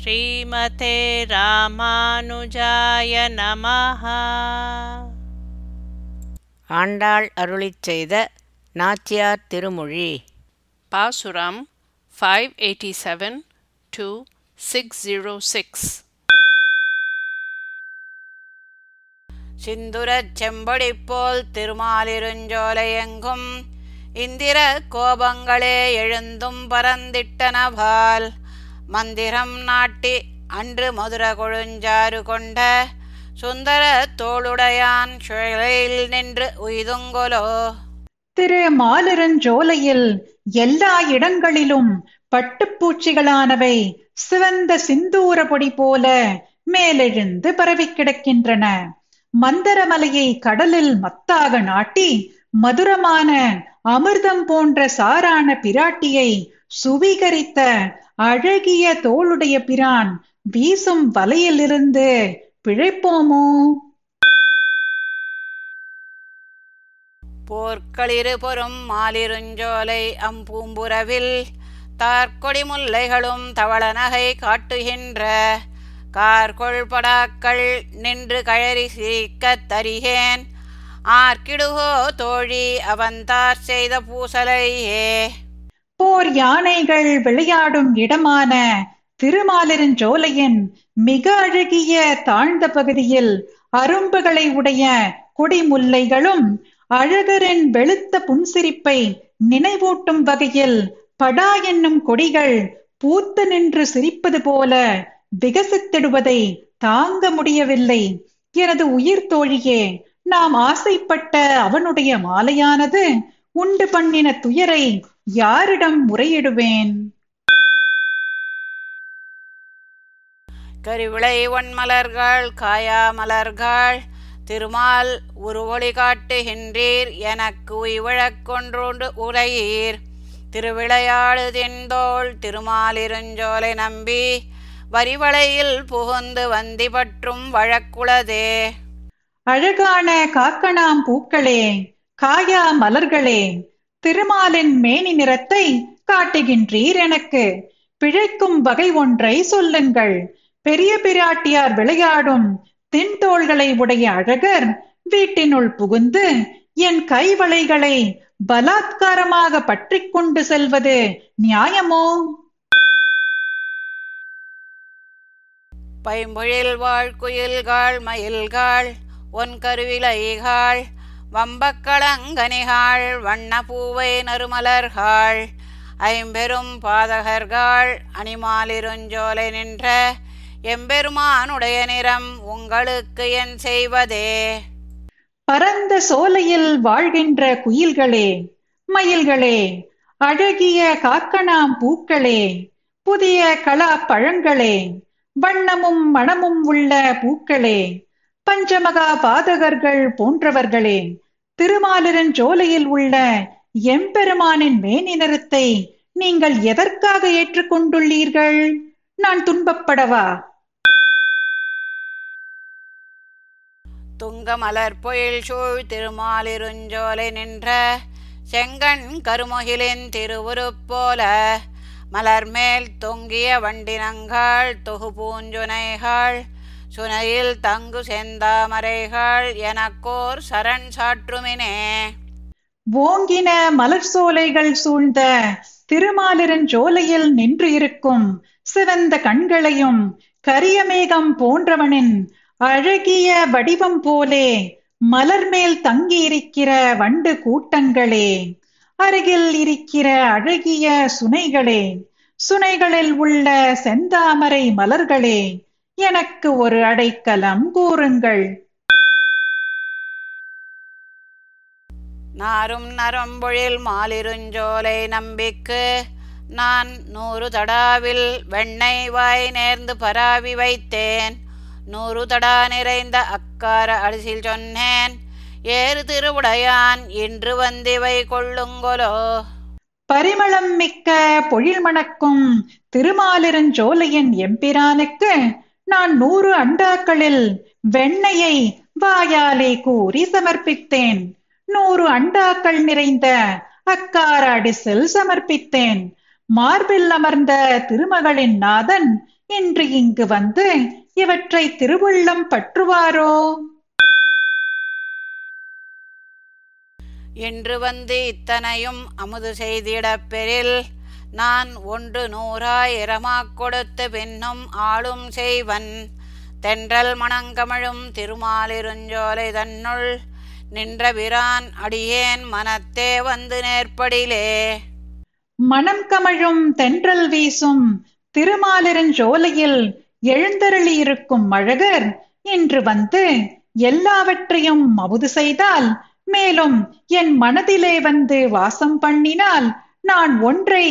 ஸ்ரீமதே ராமானுஜாய நமஹ. ஆண்டாள் அருளிச் செய்த நாச்சியார் திருமொழி. பாசுரம் five eighty seven to six zero six சிந்துரச் செம்பொடிப் போல் திருமாலிருஞ்சோலையெங்கும் இந்திர கோபங்களே எழுந்தும் பரந்திட்டனபால் மந்திரம் நாட்டி அன்று மதுர கொழுஞ்சாறு கொண்ட சுந்தர தோளுடையான் சுழலில் நின்று உய்துங்கொலோ. திரு மாலிருஞ்சோலையில் எல்லா இடங்களிலும் பட்டுப்பூச்சிகளானவை சிவந்த சிந்தூர பொடி போல மேலெழுந்து பரவி கிடக்கின்றன. மந்தரமலையை கடலில் மத்தாக நாட்டி மதுரமான அமிர்தம் போன்ற சாரான பிராட்டியை சுவீகரித்த அழகிய தோளுடைய பிரான் வீசும் வலையிலிருந்து பிழைப்போமோ? போர்க்களிரு பொறும் மாலிருஞ்சோலை அம்பூம்புறவில் தார்கொடி முல்லைகளும் தவள நகை காட்டுகின்ற கார்கொள் படாக்கள் நின்று கழறி சிரிக்கத் தருகேன். ஆர்க்கிடுகோ தோழி அவன் தார் செய்த பூசலையே போர் யானைகள் விளையாடும் இடமான திருமாலிருஞ்சோலையின் மிக அழகிய தாழ்ந்த பகுதியில் அரும்புகளை உடைய கொடிமுல்லைகளும் அழகரின் வெளுத்த புன்சிரிப்பை நினைவூட்டும் வகையில் படா என்னும் கொடிகள் பூத்து நின்று சிரிப்பது போல விகசித்திடுவதை தாங்க முடியவில்லை. எனது உயிர் தோழியே நாம் ஆசைப்பட்ட அவனுடைய மாலையானது உண்டு பண்ணின துயரை யாரிடம் முறையிடுவேன்? கரிவிளை ஒன்மலர்கள் காயா மலர்கள் திருமால் உருவொளி காட்டுகின்றீர் எனக்கு உய்வழக்கொன்றோண்டு உரையீர் திருவிளையாடு தென்தோள் திருமாலிருஞ்சோலை நம்பி வரிவளையில் புகுந்து வந்தி பற்றும் வழக்குளதே. அழகான காக்கணாம் பூக்களே காயா மலர்களே திருமாலின் மேனி நிறத்தை காட்டுகின்றீர் எனக்கு. பிழைக்கும் வகை ஒன்றை சொல்லுங்கள். பெரிய பிராட்டியார் விளையாடும் தின்தோள்களை உடைய அழகர் வீட்டினுள் புகுந்து என் கைவளைகளை பலாத்காரமாக பற்றி கொண்டு செல்வது நியாயமோ? பைம்பொழில் வாழ்குயில்காள் மயில்காள் ஒன் கருவிலைகாள் வம்பக்களங்கனிகாள் வண்ண பூவை ஐம்பெரும் பாதகர்கள் அணிமாலிருஞ்சோலை நின்ற எம்பெருமானுடைய நிறம் உங்களுக்கு என் செய்வதே. பரந்த சோலையில் வாழ்கின்ற குயில்களே மயில்களே அழகிய காக்கணாம் பூக்களே புதிய கலா பழங்களே வண்ணமும் மணமும் உள்ள பூக்களே பஞ்சமகா பாதகர்கள் போன்றவர்களே திருமாலிருஞ்சோலையில் உள்ள எம்பெருமானின் மேனினரத்தை நீங்கள் எதற்காக ஏற்றுக்கொண்டுள்ளீர்கள்? நான் துன்பப்படவா? துங்க மலர் பொயில் சூழ் திருமாலிருஞ்சோலை நின்ற செங்கண் கருமுகிலின் திருவுருப்போல மலர் மேல் தொங்கிய வண்டினங்கள் தொகுபூஞ்சுனைகாள் சுனையில் தங்கு செந்தாமரைகள் எனக்கோர் சரண் சாற்றுமினே. ஓங்கின மலர் சோலைகள் சூழ்ந்த திருமாலிருஞ்சோலையில் நின்று இருக்கும் சிவந்த கண்களையும் கரியமேகம் போன்றவனின் அழகிய வடிவம் போலே மலர் மேல் தங்கி இருக்கிற வண்டு கூட்டங்களே அருகில் இருக்கிற அழகிய சுனைகளே சுனைகளில் உள்ள செந்தாமரை மலர்களே எனக்கு ஒரு அடைக்கலம் கூறுங்கள். நாரும் நரம்பொழில் மாலிருஞ்சோலை நம்பிக்கு. நான் நூறு தடாவில் வெண்ணெய் வாய் நேர்ந்து பராவி வைத்தேன். நூறு தடா நிறைந்த அக்கார அரிசில் சொன்னேன். ஏறு திருவுடையான் இன்று வந்திவை கொள்ளுங்கொலோ. பரிமளம் மிக்க பொழில் மணக்கும் திருமாலிருஞ்சோலையின் எம்பிரானுக்கு நான் நூறு அண்டாக்களில் வெண்ணெயை வாயாலே கூறி சமர்ப்பித்தேன். நூறு அண்டாக்கள் நிறைந்த அக்கார அடிசில் சமர்ப்பித்தேன். மார்பில் அமர்ந்த திருமகளின் நாதன் இன்று இங்கு வந்து இவற்றை திருவுள்ளம் பற்றுவாரோ? என்று வந்து இத்தனையும் அமுது செய்திடப் பெறில் நான் ஒன்று நூறாயிரமாக கொடுத்து பின்னும் ஆளும் செய்வன். தென்றல் மணங்கமழும் திருமாலிருஞ்சோலை தன்னுள் நின்ற பிரான் அடியேன் மனத்தே வந்து நேர்ப்படிலே. மனம் கமழும் தென்றல் வீசும் திருமாலிருஞ்சோலையில் எழுந்தருளியிருக்கும் அழகர் இன்று வந்து எல்லாவற்றையும் மவுது செய்தால் மேலும் என் மனதிலே வந்து வாசம் பண்ணினால் நான் ஒன்றை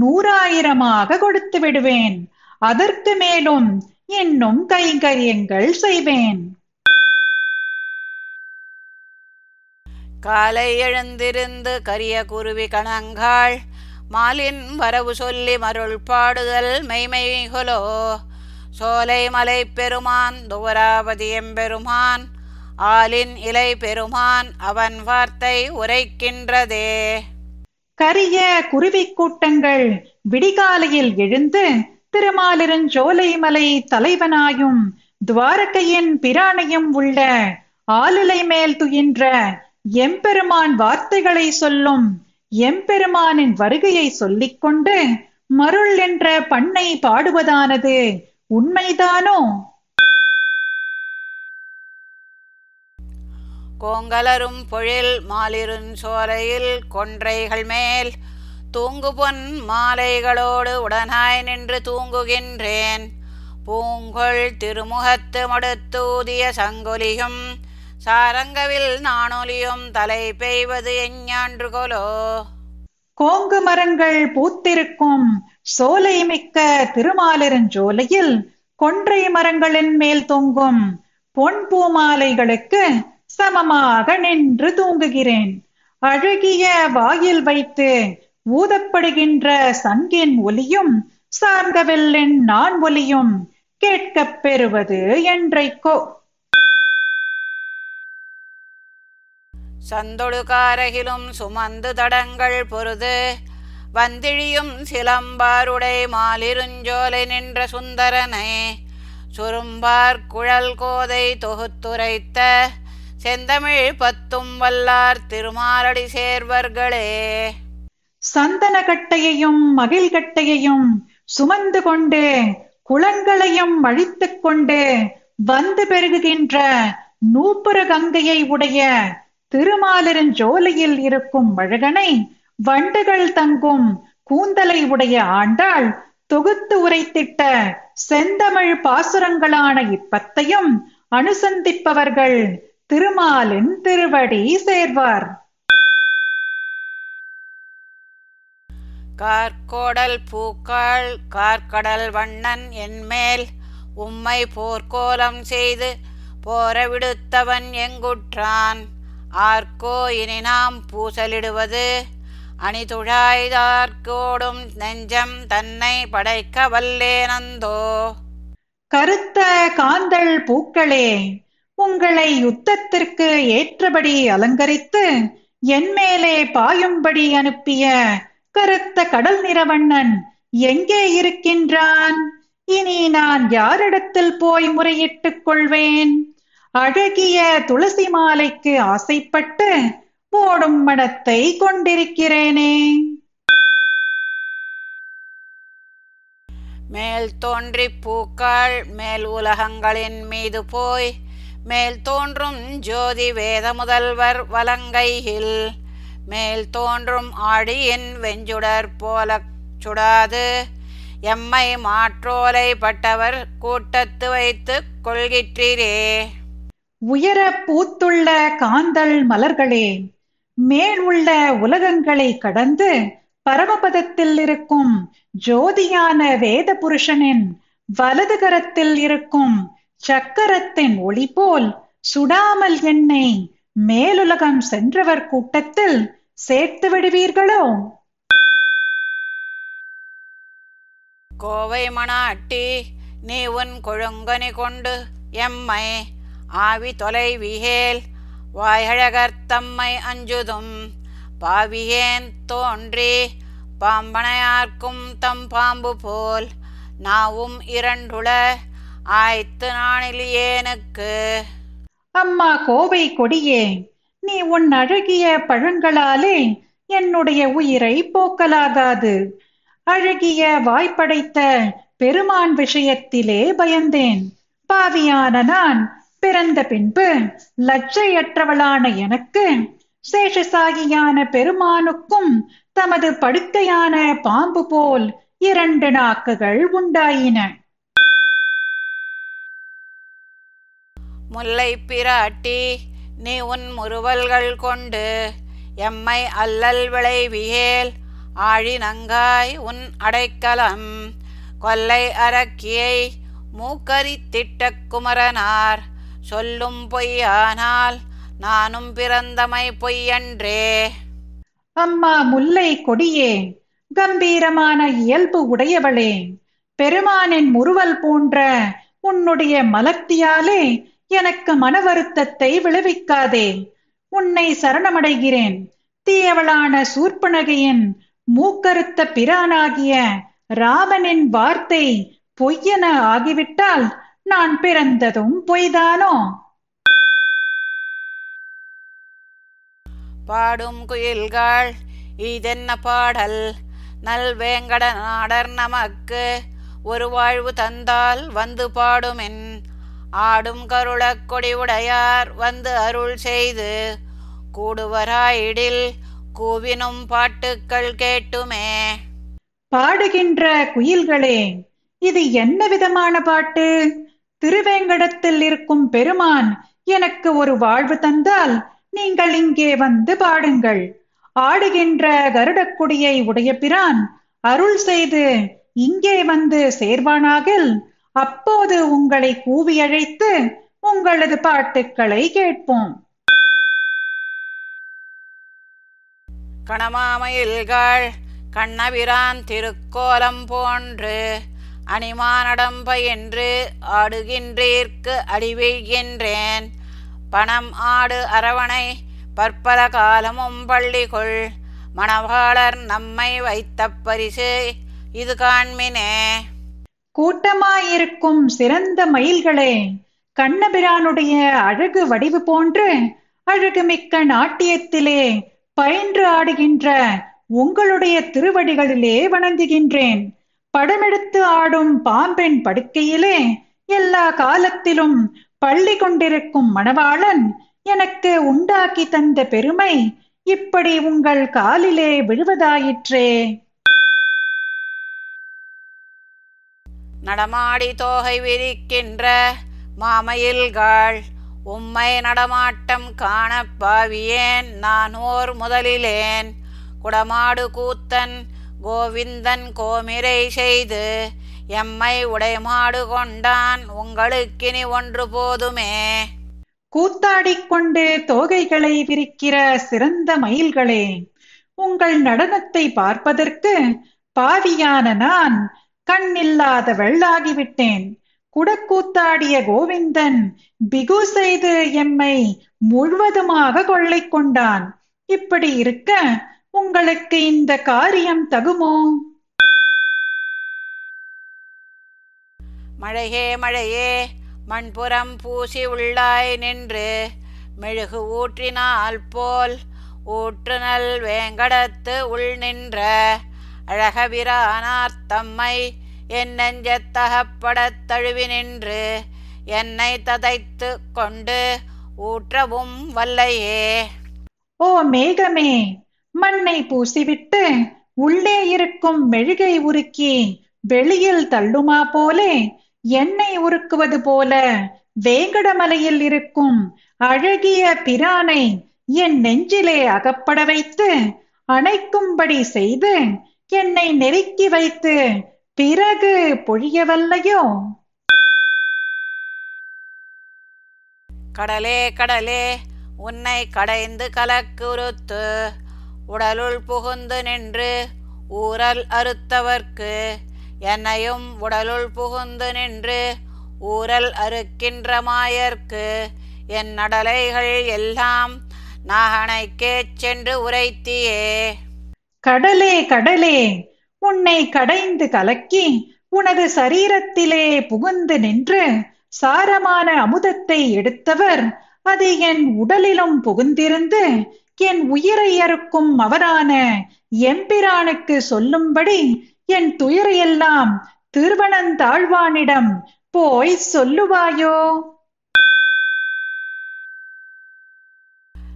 நூறாயிரமாக கொடுத்து விடுவேன். அதற்கு மேலும் இன்னும் கைங்கரியங்கள் செய்வேன். காலை எழுந்திருந்து கரிய குருவி கணங்காள் மாலின் வரவு சொல்லி மருள் பாடுதல் மெய்மைகொலோ சோலை மலை பெருமான் துவராபதி எம்பெருமான் ஆலின் இலை பெருமான் அவன் வார்த்தை உரைக்கின்றதே. கரிய குருவிக் கூட்டங்கள் விடிகாலையில் எழுந்து திருமாலிருஞ்சோலை மலை தலைவனாயும் துவாரகையின் பிரானையும் உள்ள ஆளுலை மேல் துயின்ற எம்பெருமான் வார்த்தைகளை சொல்லும் எம்பெருமானின் வருகையை சொல்லிக்கொண்டு மருள் என்ற பண்ணை பாடுவதானது உண்மைதானோ? கோங்கலரும் பொழில் மாலிருஞ் சோலையில் கொன்றைகள் மேல் தூங்கு பொன் மாலைகளோடு உடனாய் நின்று தூங்குகின்றேன். பூங்கொள் திருமுகத்து மடுத்தூதிய சங்கொலியும் சாரங்கவில் நாணொலியும் தலை பெய்வது எஞ்ஞான்று கொலோ கோங்கு மரங்கள் பூத்திருக்கும் சோலை மிக்க திருமாலிருஞ்சோலையில் கொன்றை மரங்களின் மேல் தொங்கும் பொன் பூமாலைகளுக்கு சமமாக நின்று தூங்குகிறேன். அழகிய வாயில் வைத்து ஊதப்படுகின்ற சங்கின் ஒலியும் சார்ந்தவில்லின் நான் ஒலியும் கேட்கப் பெறுவது என்றைக்கோ. சந்தொடுகாரகிலும் சுமந்து தடங்கள் பொருது வந்திழியும் சிலம்பாருடை மாலிருஞ்சோலை நின்ற சுந்தரனை சுரும்பார் குழல் கோதை தொகுத்துரைத்த செந்தமிழ் பத்தும் வல்லார் திருமாலடி சேர்வர்களே. சந்தனக்கட்டையையும் மகிழ்கட்டையையும் சுமந்து கொண்டு குளங்களையும் அழித்துக் கொண்டு வந்து பெருகுகின்ற நூப்புர கங்கையை உடைய திருமாலிருஞ்சோலையில் இருக்கும் அழகனை வண்டுகள் தங்கும் கூந்தலை உடைய ஆண்டாள் தொகுத்து உரைத்திட்ட செந்தமிழ் பாசுரங்களான இப்பத்தையும் அனுசந்திப்பவர்கள் திருமாலின் திருவடி சேர்வார். கார்கோடல் பூக்காள் கார்க்கடல் வண்ணன் என்மேல் உம்மை போர்க்கோலம் செய்து போர விடுத்தவன் எங்குற்றான்? ஆர்க்கோ இனி நாம் பூசலிடுவது? அணிதுழாய்தார்க்கோடும் நெஞ்சம் தன்னை படைக்க வல்லேனந்தோ? கருத்த காந்தள் பூக்களே உங்களை யுத்தத்திற்கு ஏற்றபடி அலங்கரித்து என் மேலே பாயும்படி அனுப்பிய கருத்த கடல் நிறவண்ணன் எங்கே இருக்கின்றான்? இனி நான் யாரிடத்தில் போய் முறையிட்டுக் கொள்வேன்? அழகிய துளசி மாலைக்கு ஆசைப்பட்டு ஓடும் மனத்தை கொண்டிருக்கிறேனே. மேல் தோன்றிப் பூக்கள் மேல் உலகங்களின் மீது போய் மேல் தோன்றும் ஜோதி வேத முதல்வர் வலங்கையில். மேல் தோன்றும் ஆடியின் வெஞ்சுடர் போல சுடாது. எம்மை மாற்றோலை பட்டவர் கூட்டத்து வைத்துக் கொள்கிற்றீரே. உயர பூத்துள்ள காந்தல் மலர்களே மேல் உள்ள உலகங்களை கடந்து பரமபதத்தில் இருக்கும் ஜோதியான வேத புருஷனின் வலது கரத்தில் இருக்கும் சக்கரத்தின் ஒளி போல் சுடாமல் என்னை மேலுலகம் சென்றவர் கூட்டத்தில் சேர்த்து விடுவீர்களோ? கோவை மணாட்டி நீ உன் கொழுங்கனி கொண்டு எம்மை ஆவி தொலைவியேல் வாயழகர் தம்மை அஞ்சுதும் பாவியேன் தோன்றி பாம்பனையார்க்கும் தம் பாம்பு போல் நாவும் இரண்டுள ஆய்த்து எனக்கு அம்மா கோவை கொடியே நீ உன் அழகிய பழங்களாலே என்னுடைய உயிரை போக்கலாகாது. அழகிய வாய்ப்படைத்த பெருமான் விஷயத்திலே பயந்தேன். பாவியான நான் பிறந்த பின்பு லட்சையற்றவளான எனக்கு சேஷசாகியான பெருமானுக்கும் தமது படுக்கையான பாம்பு போல் இரண்டு நாக்குகள் உண்டாயின. முல்லை பிராட்டி நீ உன் முறுவல்கள் கொண்டு எம்மை அல்லல் விளைவியேல். ஆழி நங்காய் உன் அடைக்கலம் கொல்லை அரக்கியை மூக்கரித்திட்ட குமரனார். சொல்லும் பொய்யானால் நானும் பிறந்தமை பொய்யன்றே. அம்மா முல்லை கொடியே கம்பீரமான இயல்பு உடையவளே. பெருமானின் முறுவல் போன்ற உன்னுடைய மலர்த்தியாலே எனக்கு மன வருத்தத்தை விளைவிக்காதே. உன்னை சரணமடைகிறேன். தீயவளான சூர்பனகையின் மூக்கருத்த பிரானாகிய ராமனின் வார்த்தை பொய்யென ஆகிவிட்டால் நான் பிறந்ததும் பொய்தானோ? பாடும் குயில்கள் இதென்ன பாடல்? நல் வேங்கட நாடர் நமக்கு ஒரு வாழ்வு தந்தால் வந்து பாடுமென். ஆடும் கருளக் கொடி உடையார் வந்து அருள் செய்து கூடுவராயிடில் கூவினும் பாட்டுக்கள் கேட்டுமே. பாடுகின்ற குயில்களே இது என்ன விதமான பாட்டு? திருவேங்கடத்தில் இருக்கும் பெருமான் எனக்கு ஒரு வாழ்வு தந்தால் நீங்கள் இங்கே வந்து பாடுங்கள். ஆடுகின்ற கருடக்குடியை உடைய பிரான் அருள் செய்து இங்கே வந்து சேர்வானாகில் அப்போது உங்களை கூவி அழைத்து உங்களது பாட்டுக்களை கேட்போம். கணமாமயில்கள் கண்ணபிரான் திருக்கோலம் போன்று அணிமானடம்ப என்று ஆடுகின்றீர்க்கு அடிவெய்கின்றேன். பணம் ஆடு அரவணை பற்பல காலமும் பள்ளிகொள் மணவாளர் நம்மை வைத்த பரிசு இது காண்மினே. கூட்டமாயிருக்கும் சிறந்த மயில்களே கண்ணபிரானுடைய அழகு வடிவு போன்று அழகுமிக்க நாட்டியத்திலே பயின்று ஆடுகின்ற உங்களுடைய திருவடிகளிலே வணங்குகின்றேன். படமெடுத்து ஆடும் பாம்பின் படுக்கையிலே எல்லா காலத்திலும் பள்ளி கொண்டிருக்கும் மணவாளன் எனக்கு உண்டாக்கி தந்த பெருமை இப்படி உங்கள் காலிலே விழுவதாயிற்றே. நடமாடி தோகை விரிக்கின்ற மாமயில்கள் உம்மை நடமாட்டம் காணப் பாவியேன் நான் ஓர் முதலிலேன். குடமாடு கூத்தன் கோவிந்தன் கோமிரை செய்து எம்மை உடைமாடு கொண்டான் உங்களுக்கினி ஒன்று போதுமே. கூத்தாடிக் கொண்டு தோகைகளை விரிக்கிற சிறந்த மயில்களே உங்கள் நடனத்தை பார்ப்பதற்கு பாவியான நான் கண்ணில்லாத வெள்ளாகிவிட்டேன். குடக்கூத்தாடிய கோவிந்தன் பிகு செய்து எம்மை முழுவதுமாக கொள்ளை கொண்டான். இப்படி இருக்க உங்களுக்கு இந்த காரியம் தகுமோ? மழையே மழையே மண்புறம் பூசி உள்ளாய் நின்று மெழுகு ஊற்றினால் போல் ஊற்றுநல் வேங்கடத்து உள் நின்ற அழகபிரானார் தம்மை என் நெஞ்சத்தகப்படத் தழுவி நின்று என்னை ததைத்து கொண்டு ஊற்றவும் வல்லையே. ஓ மேகமே மண்ணை பூசிவிட்டு உள்ளே இருக்கும் மெழுகை உருக்கி வெளியில் தள்ளுமா போலே? எண்ணெய் உருக்குவது போல வேங்கடமலையில் இருக்கும் அழகிய பிரானை என் நெஞ்சிலே அகப்பட வைத்து அணைக்கும்படி செய்து என்னை நெருக்கி வைத்து பிறகு பொழியவல்லையோ? கடலே கடலே உன்னை கடைந்து கலக்குறுத்து உடலுள் புகுந்து நின்று ஊரல் அறுத்தவர்க்கு என்னையும் உடலுள் புகுந்து நின்று ஊரல் அறுக்கின்ற மாயர்க்கு என் நடலைகள் எல்லாம் நாகனைக்கே சென்று உரைத்தியே. கடலே கடலே உன்னை கடைந்து கலக்கி உனது சரீரத்திலே புகுந்து நின்று சாரமான அமுதத்தை எடுத்தவர் அது என் உடலிலும் புகுந்திருந்து என் உயிரை அறுக்கும் அவரான எம்பிரானுக்கு சொல்லும்படி என் துயரையெல்லாம் திருவனந்தாழ்வானிடம் போய் சொல்லுவாயோ?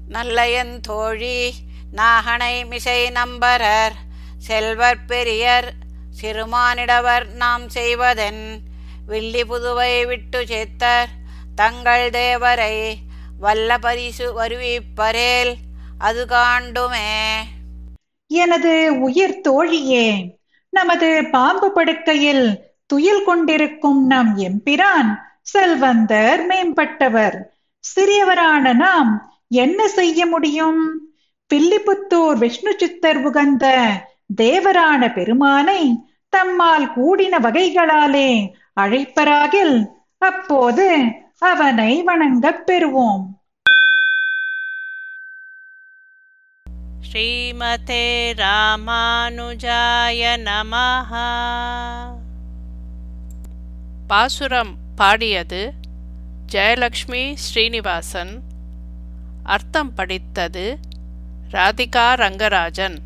நல்லயன் தோழி நாகனை மிசை நம்பரர் செல்வர் பெரியர் சிறுமானிடவர் நாம் செய்வதென் வில்லி புதுவை விட்டு சேத்தர் தங்கள் தேவரை வல்ல பரிசு வருவிப்பரேல் அது காண்டுமே. எனது உயிர் தோழியே நமது பாம்பு படுக்கையில் துயில் கொண்டிருக்கும் நம் எம்பிரான் செல்வந்தர் மேம்பட்டவர். சிறியவரான நாம் என்ன செய்ய முடியும்? பில்லிபுத்தூர் விஷ்ணு சித்தர் உகந்த தேவரான பெருமானை தம்மால் கூடின வகைகளாலே அழைப்பராகில் அப்போது அவனை வணங்கப் பெறுவோம். ஸ்ரீமதே ராமானுஜாய நமஹ. பாசுரம் பாடியது ஜெயலக்ஷ்மி ஸ்ரீனிவாசன். அர்த்தம் படித்தது ராதிகா ரங்கராஜன்.